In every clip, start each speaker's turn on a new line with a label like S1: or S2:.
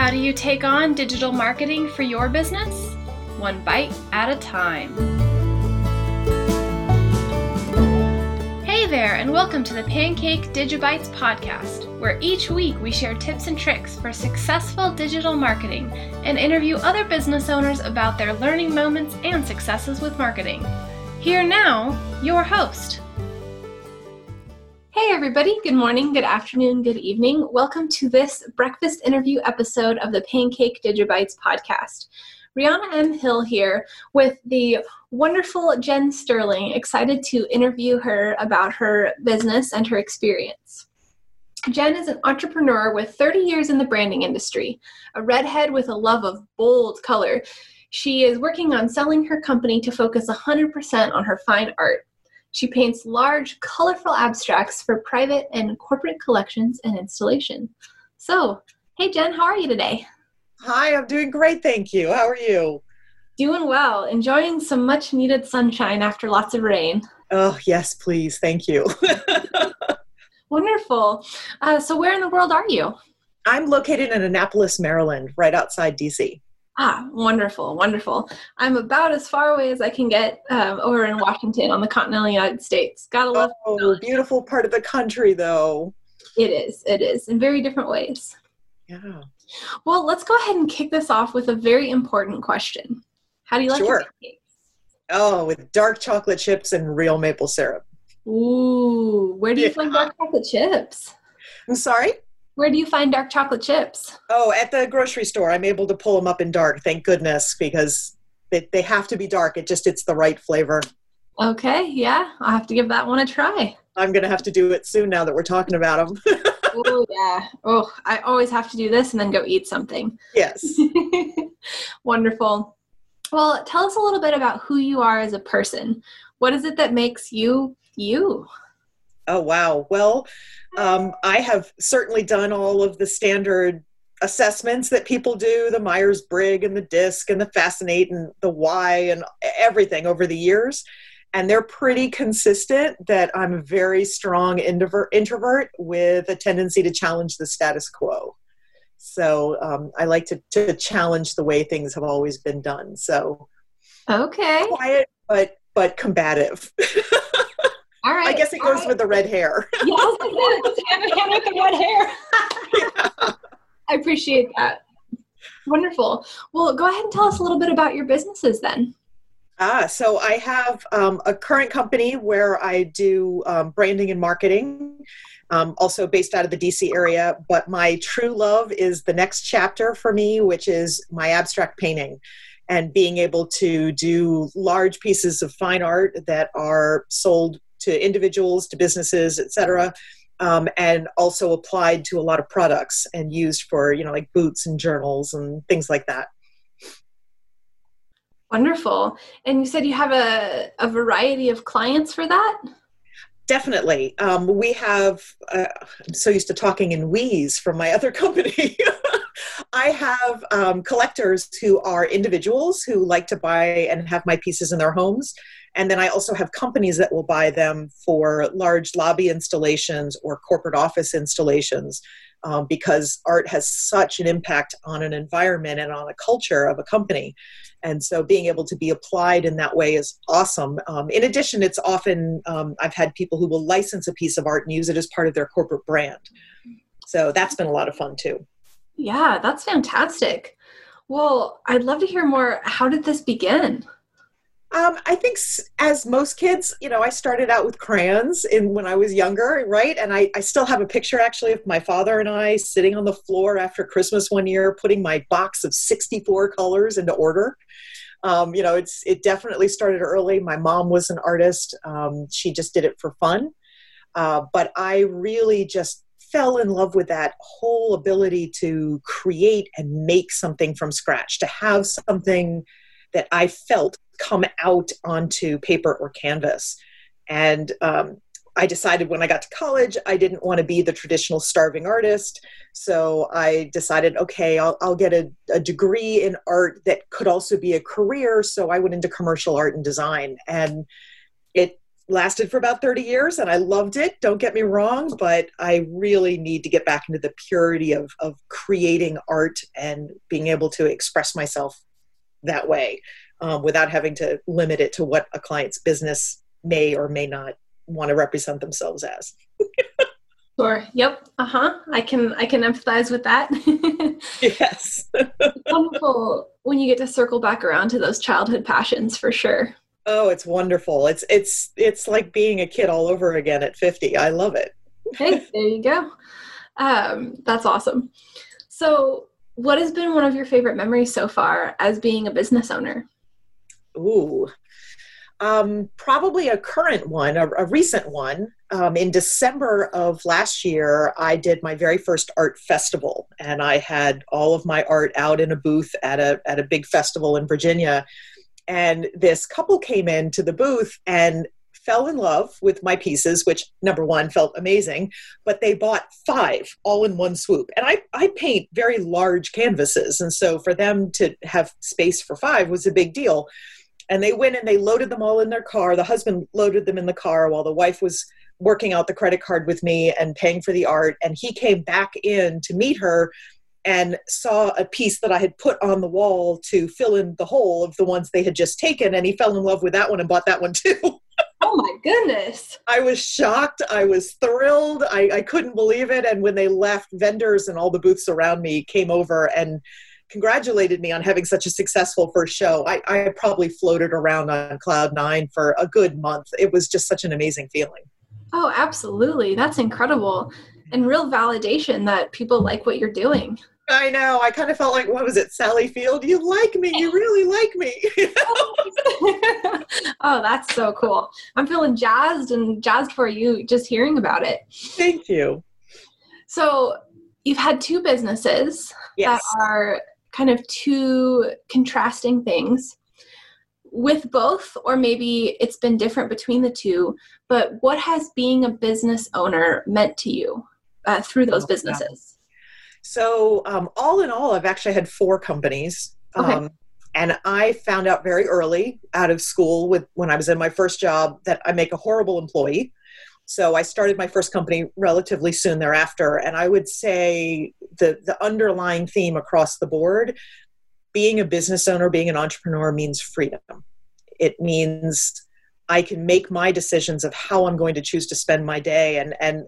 S1: How do you take on digital marketing for your business? One bite at a time. Hey there, and welcome to the Pancake Digibytes podcast, where each week we share tips and tricks for successful digital marketing and interview other business owners about their learning moments and successes with marketing. Here now, your host, Hey, everybody. Good morning, good afternoon, good evening. Welcome to this breakfast interview episode of the Pancake Digibytes podcast. Rianna M. Hill here with the wonderful Jen Sterling. Excited to interview her about her business and her experience. Jen is an entrepreneur with 30 years in the branding industry, a redhead with a love of bold color. She is working on selling her company to focus 100% on her fine art. She paints large, colorful abstracts for private and corporate collections and installation. So, hey Jen, how are you today?
S2: Hi, I'm doing great, thank you. How are you?
S1: Doing well, enjoying some much needed sunshine after lots of rain.
S2: Oh, yes, please. Thank you.
S1: Wonderful. Uh, so, where in the world are you?
S2: I'm located in Annapolis, Maryland, right outside DC.
S1: Ah, wonderful, wonderful. I'm about as far away as I can get um, over in Washington on the continental United States. Gotta love.
S2: Oh, beautiful part of the country, though.
S1: It is. It is in very different ways.
S2: Yeah.
S1: Well, let's go ahead and kick this off with a very important question. How do you like
S2: sure.
S1: your pancakes?
S2: Oh, with dark chocolate chips and real maple syrup.
S1: Ooh, where do you yeah. find dark chocolate chips?
S2: I'm sorry?
S1: Where do you find dark chocolate chips?
S2: Oh, at the grocery store. I'm able to pull them up in dark, thank goodness, because they, they have to be dark. It just it's the right flavor.
S1: Okay, yeah, I'll have to give that one a try.
S2: I'm gonna have to do it soon now that we're talking about them.
S1: oh yeah. Oh, I always have to do this and then go eat something.
S2: Yes.
S1: Wonderful. Well, tell us a little bit about who you are as a person. What is it that makes you you?
S2: Oh wow. Well, um, I have certainly done all of the standard assessments that people do the Myers Briggs and the DISC and the Fascinate and the Why and everything over the years. And they're pretty consistent that I'm a very strong introvert, introvert with a tendency to challenge the status quo. So um, I like to, to challenge the way things have always been done. So
S1: okay,
S2: quiet but but combative.
S1: All right.
S2: I guess it goes right. with the red hair.
S1: yes, it goes hand hand with the red hair. yeah. I appreciate that. Wonderful. Well, go ahead and tell us a little bit about your businesses then.
S2: Ah, so I have um, a current company where I do um, branding and marketing, um, also based out of the DC area. But my true love is the next chapter for me, which is my abstract painting and being able to do large pieces of fine art that are sold to individuals, to businesses, etc. Um, and also applied to a lot of products and used for you know like boots and journals and things like that
S1: wonderful and you said you have a, a variety of clients for that
S2: definitely. Um, we have uh, i'm so used to talking in we's from my other company. I have um, collectors who are individuals who like to buy and have my pieces in their homes. And then I also have companies that will buy them for large lobby installations or corporate office installations um, because art has such an impact on an environment and on a culture of a company. And so being able to be applied in that way is awesome. Um, in addition, it's often, um, I've had people who will license a piece of art and use it as part of their corporate brand. So that's been a lot of fun too.
S1: Yeah, that's fantastic. Well, I'd love to hear more. How did this begin?
S2: Um, I think, as most kids, you know, I started out with crayons in when I was younger, right? And I, I still have a picture actually of my father and I sitting on the floor after Christmas one year, putting my box of 64 colors into order. Um, you know, it's it definitely started early. My mom was an artist; um, she just did it for fun. Uh, but I really just fell in love with that whole ability to create and make something from scratch, to have something that I felt come out onto paper or canvas. And um, I decided when I got to college, I didn't want to be the traditional starving artist. So I decided, okay, I'll, I'll get a, a, degree in art that could also be a career. So I went into commercial art and design. And it lasted for about 30 years and I loved it. Don't get me wrong, but I really need to get back into the purity of, of creating art and being able to express myself that way um, without having to limit it to what a client's business may or may not want to represent themselves as.
S1: Sure. Yep. Uh huh. I can I can empathize with that.
S2: yes.
S1: wonderful when you get to circle back around to those childhood passions for sure.
S2: Oh, it's wonderful. It's it's it's like being a kid all over again at 50. I love it.
S1: hey, there you go. Um, that's awesome. So, what has been one of your favorite memories so far as being a business owner?
S2: Ooh, um, probably a current one, a, a recent one. Um, in December of last year, I did my very first art festival, and I had all of my art out in a booth at a at a big festival in Virginia. And this couple came into the booth and fell in love with my pieces, which number one felt amazing, but they bought five all in one swoop. And I, I paint very large canvases. And so for them to have space for five was a big deal and they went and they loaded them all in their car the husband loaded them in the car while the wife was working out the credit card with me and paying for the art and he came back in to meet her and saw a piece that I had put on the wall to fill in the hole of the ones they had just taken and he fell in love with that one and bought that one too.
S1: oh my goodness.
S2: I was shocked. I was thrilled. I, I couldn't believe it. And when they left, vendors and all the booths around me came over and congratulated me on having such a successful first show. I, I probably floated around on cloud nine for a good month. It was just such an amazing feeling.
S1: Oh, absolutely. That's incredible. And real validation that people like what you're doing.
S2: I know. I kind of felt like, what was it, Sally Field? You like me. You really like me.
S1: oh, that's so cool. I'm feeling jazzed and jazzed for you just hearing about it.
S2: Thank you.
S1: So, you've had two businesses yes. that are kind of two contrasting things with both or maybe it's been different between the two but what has being a business owner meant to you uh, through those oh, businesses
S2: so um, all in all i've actually had four companies okay. Um, and i found out very early out of school with when i was in my first job that i make a horrible employee so I started my first company relatively soon thereafter. And I would say the, the underlying theme across the board being a business owner, being an entrepreneur means freedom. It means I can make my decisions of how I'm going to choose to spend my day. And, and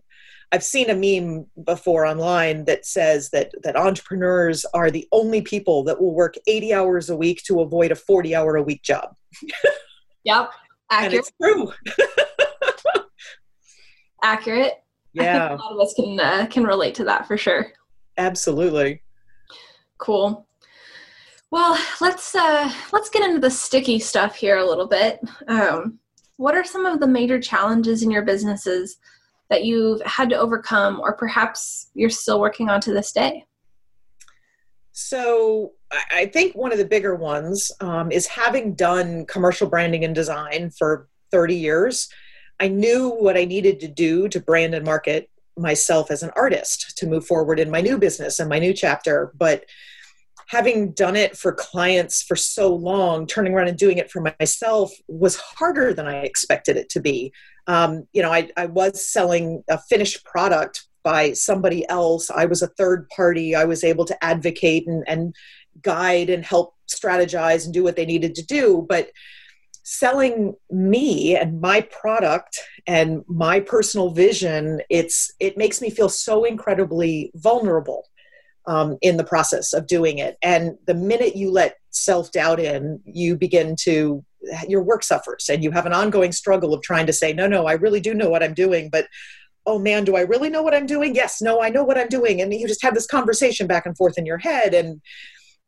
S2: I've seen a meme before online that says that, that entrepreneurs are the only people that will work 80 hours a week to avoid a 40 hour a week job.
S1: Yep.
S2: Accurate. And it's true.
S1: accurate.
S2: Yeah,
S1: a lot of us can uh, can relate to that for sure.
S2: Absolutely.
S1: Cool. Well, let's uh, let's get into the sticky stuff here a little bit. Um, what are some of the major challenges in your businesses that you've had to overcome, or perhaps you're still working on to this day?
S2: So, I think one of the bigger ones um, is having done commercial branding and design for 30 years I knew what I needed to do to brand and market myself as an artist to move forward in my new business and my new chapter. But having done it for clients for so long, turning around and doing it for myself was harder than I expected it to be. Um, you know, I, I was selling a finished product by somebody else. I was a third party. I was able to advocate and, and guide and help strategize and do what they needed to do. But selling me and my product and my personal vision it's it makes me feel so incredibly vulnerable um, in the process of doing it and the minute you let self-doubt in you begin to your work suffers and you have an ongoing struggle of trying to say no no i really do know what i'm doing but oh man do i really know what i'm doing? Yes no i know what i'm doing. And you just have this conversation back and forth in your head and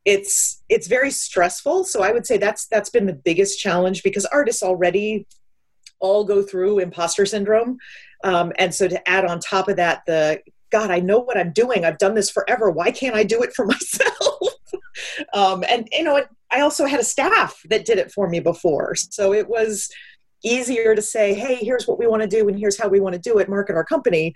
S2: it's it's very stressful. So i would say that's that's been the biggest challenge because artists already all go through imposter syndrome. Um, and so to add on top of that the god i know what i'm doing. I've done this forever. Why can't i do it for myself? Um, and you know i also had a staff that did it for me before. So it was easier to say hey here's what we want to do and here's how we want to do it market our company.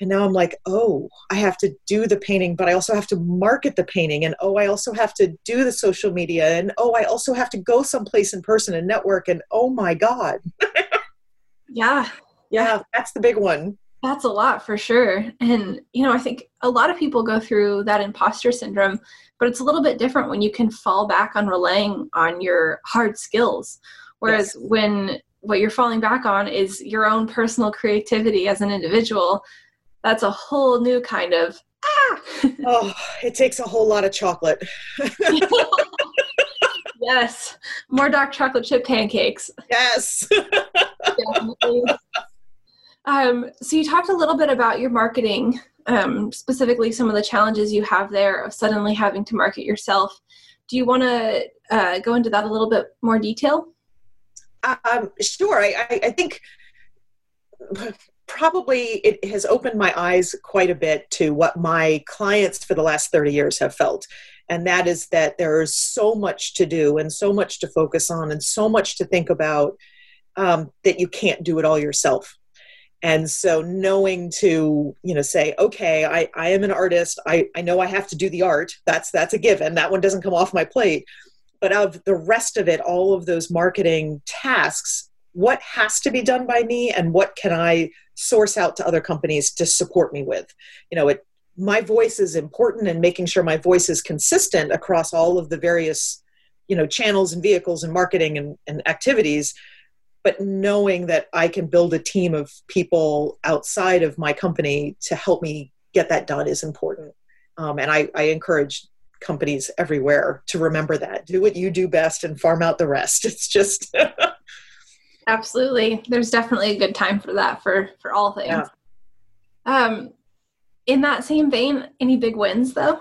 S2: And now i'm like oh i have to do the painting but i also have to market the painting. And oh i also have to do the social media. And oh i also have to go someplace in person and network. And oh my god.
S1: Yeah.
S2: Yeah, that's the big one.
S1: That's a lot for sure. And, you know, I think a lot of people go through that imposter syndrome, but it's a little bit different when you can fall back on relying on your hard skills. Whereas yes. when what you're falling back on is your own personal creativity as an individual, that's a whole new kind of ah.
S2: oh, it takes a whole lot of chocolate.
S1: yes, more dark chocolate chip pancakes.
S2: Yes.
S1: Um, so you talked a little bit about your marketing, um, specifically some of the challenges you have there of suddenly having to market yourself. Do you want to uh, go into that a little bit more detail?
S2: Um, sure. I, I think probably it has opened my eyes quite a bit to what my clients for the last 30 years have felt. And that is that there is so much to do and so much to focus on and so much to think about um, that you can't do it all yourself. And so knowing to, you know, say, okay, I, I am an artist. I, I know I have to do the art. That's that's a given. That one doesn't come off my plate. But of the rest of it, all of those marketing tasks, what has to be done by me and what can I source out to other companies to support me with? You know, it my voice is important and making sure my voice is consistent across all of the various, you know, channels and vehicles and marketing and, and activities but knowing that I can build a team of people outside of my company to help me get that done is important. Um, and I, I encourage companies everywhere to remember that. Do what you do best and farm out the rest. It's just
S1: absolutely. There's definitely a good time for that for for all things. Yeah. Um, in that same vein, any big wins though?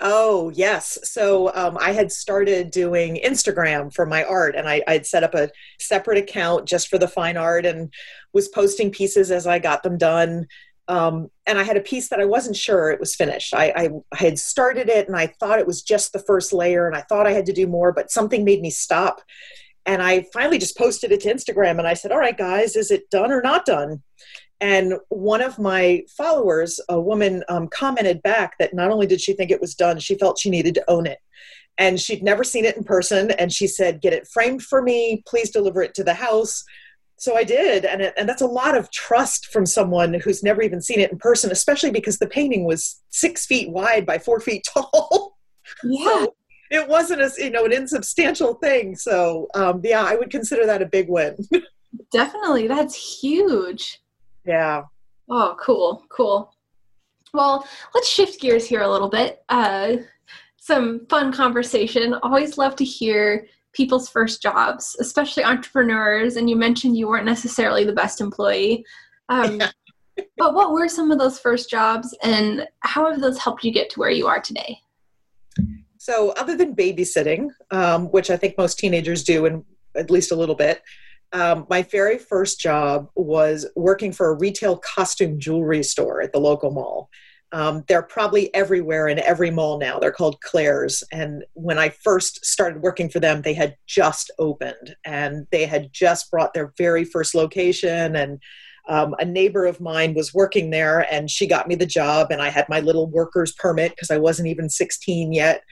S2: Oh, yes. So um, I had started doing Instagram for my art, and I, I'd set up a separate account just for the fine art and was posting pieces as I got them done. Um, and I had a piece that I wasn't sure it was finished. I, I, I had started it and I thought it was just the first layer, and I thought I had to do more, but something made me stop. And I finally just posted it to Instagram and I said, All right, guys, is it done or not done? And one of my followers, a woman, um, commented back that not only did she think it was done, she felt she needed to own it. And she'd never seen it in person. And she said, Get it framed for me. Please deliver it to the house. So I did. And, it, and that's a lot of trust from someone who's never even seen it in person, especially because the painting was six feet wide by four feet tall.
S1: Yeah. So
S2: it wasn't a, you know, an insubstantial thing. So um, yeah, I would consider that a big win.
S1: Definitely. That's huge.
S2: Yeah.
S1: Oh, cool, cool. Well, let's shift gears here a little bit. Uh, some fun conversation. Always love to hear people's first jobs, especially entrepreneurs. And you mentioned you weren't necessarily the best employee. Um, but what were some of those first jobs, and how have those helped you get to where you are today?
S2: So, other than babysitting, um, which I think most teenagers do, and at least a little bit, um, my very first job was working for a retail costume jewelry store at the local mall. Um, they're probably everywhere in every mall now. They're called Claire's. And when I first started working for them, they had just opened and they had just brought their very first location. And um, a neighbor of mine was working there and she got me the job. And I had my little worker's permit because I wasn't even 16 yet.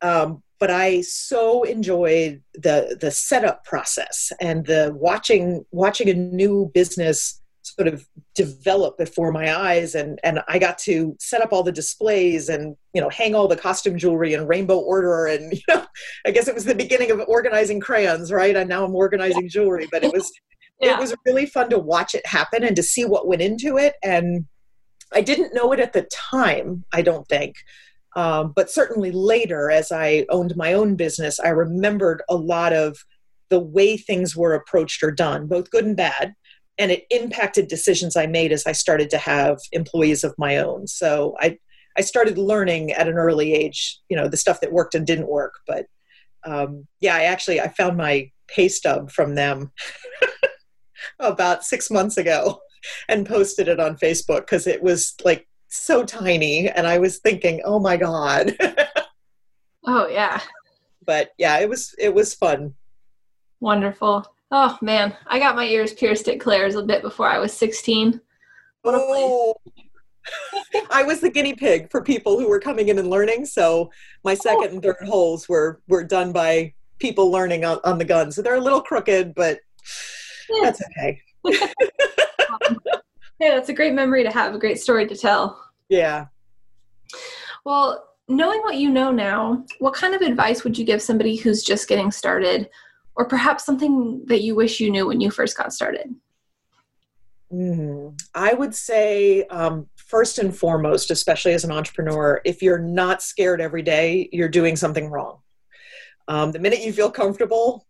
S2: Um, but I so enjoyed the the setup process and the watching watching a new business sort of develop before my eyes. And and I got to set up all the displays and you know hang all the costume jewelry and rainbow order and you know I guess it was the beginning of organizing crayons right? And now I'm organizing jewelry but it was yeah. it was really fun to watch it happen and to see what went into it. And I didn't know it at the time I don't think um, but certainly later, as I owned my own business, I remembered a lot of the way things were approached or done, both good and bad. And it impacted decisions I made as I started to have employees of my own. So I, I started learning at an early age, you know, the stuff that worked and didn't work. But um, yeah, I actually I found my pay stub from them about six months ago and posted it on Facebook because it was like so tiny and i was thinking oh my god
S1: oh yeah
S2: but yeah it was it was fun
S1: wonderful oh man i got my ears pierced at claire's a bit before i was 16 what
S2: oh. I was the guinea pig for people who were coming in and learning. So my oh. second and third holes were were done by people learning on, on the gun. So they're a little crooked, but That's okay.
S1: Um, hey, that's a great memory to have, a great story to tell.
S2: Yeah.
S1: Well, knowing what you know now, what kind of advice would you give somebody who's just getting started, or perhaps something that you wish you knew when you first got started?
S2: Mm, I would say, um, first and foremost, especially as an entrepreneur, if you're not scared every day, you're doing something wrong. Um, the minute you feel comfortable,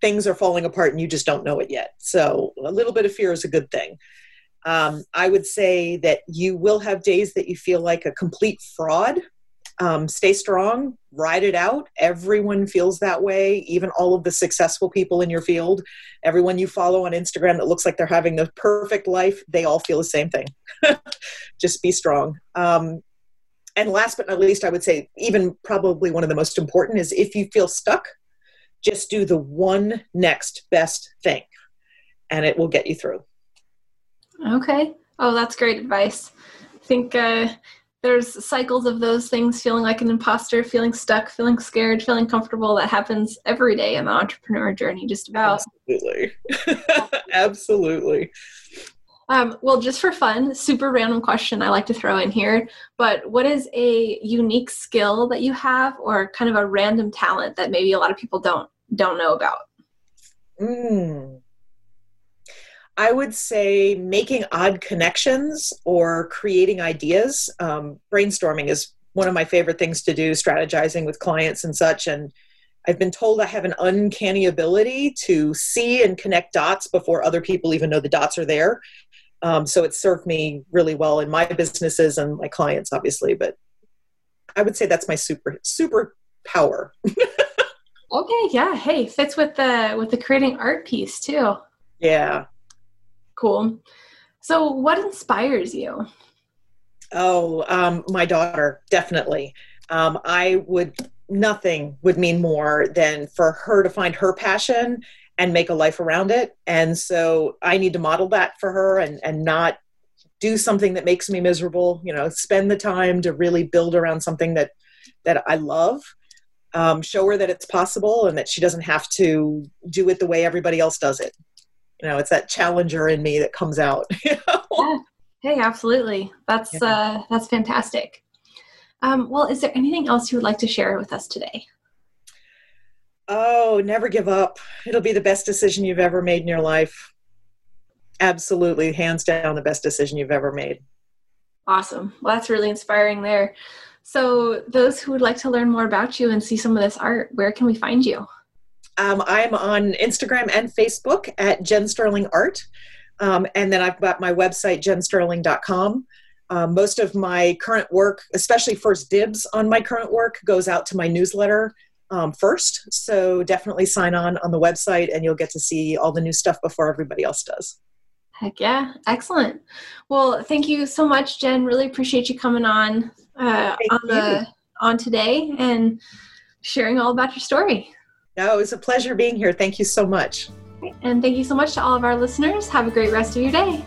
S2: things are falling apart and you just don't know it yet. So, a little bit of fear is a good thing. Um, I would say that you will have days that you feel like a complete fraud um, stay strong, ride it out. Everyone feels that way, even all of the successful people in your field. Everyone you follow on Instagram that looks like they're having the perfect life, they all feel the same thing. Just be strong. Um, and last but not least, I would say, even probably one of the most important is if you feel stuck, just do the one next best thing and it will get you through.
S1: Okay. Oh, that's great advice. I think uh, there's cycles of those things feeling like an imposter feeling stuck feeling scared feeling comfortable that happens every day in the entrepreneur journey just about
S2: absolutely absolutely
S1: um, well just for fun super random question i like to throw in here but what is a unique skill that you have or kind of a random talent that maybe a lot of people don't don't know about
S2: mm. I would say making odd connections or creating ideas. Um, brainstorming is one of my favorite things to do, strategizing with clients and such. And I've been told I have an uncanny ability to see and connect dots before other people even know the dots are there. Um, so it's served me really well in my businesses and my clients, obviously. But I would say that's my super super power.
S1: okay, yeah. Hey, fits with the with the creating art piece too.
S2: Yeah,
S1: Cool. So, what inspires you?
S2: Oh, um, my daughter, definitely. Um, I would, nothing would mean more than for her to find her passion and make a life around it. And so I need to model that for her and, and not do something that makes me miserable, you know, spend the time to really build around something that, that I love. Um, show her that it's possible and that she doesn't have to do it the way everybody else does it you know it's that challenger in me that comes out you know?
S1: yeah. hey absolutely. That's yeah. uh that's fantastic. Um, well is there anything else you would like to share with us today?
S2: Oh never give up. It'll be the best decision you've ever made in your life. Absolutely. Hands down the best decision you've ever made.
S1: Awesome. Well that's really inspiring there. So those who would like to learn more about you and see some of this art where can we find you
S2: um, I'm on Instagram and Facebook at Jen Sterling Art. Um, and then I've got my website, jensterling.com. Um, most of my current work, especially first dibs on my current work, goes out to my newsletter um, first. So definitely sign on on the website and you'll get to see all the new stuff before everybody else does.
S1: Heck yeah, excellent. Well, thank you so much, Jen. Really appreciate you coming on uh, on the on today and sharing all about your story.
S2: No, it was a pleasure being here. Thank you so much.
S1: And thank you so much to all of our listeners. Have a great rest of your day.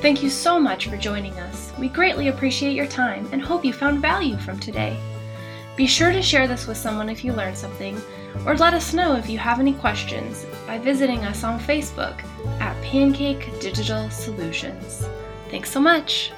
S1: Thank you so much for joining us. We greatly appreciate your time and hope you found value from today. Be sure to share this with someone if you learned something, or let us know if you have any questions by visiting us on Facebook at Pancake Digital Solutions. Thanks so much.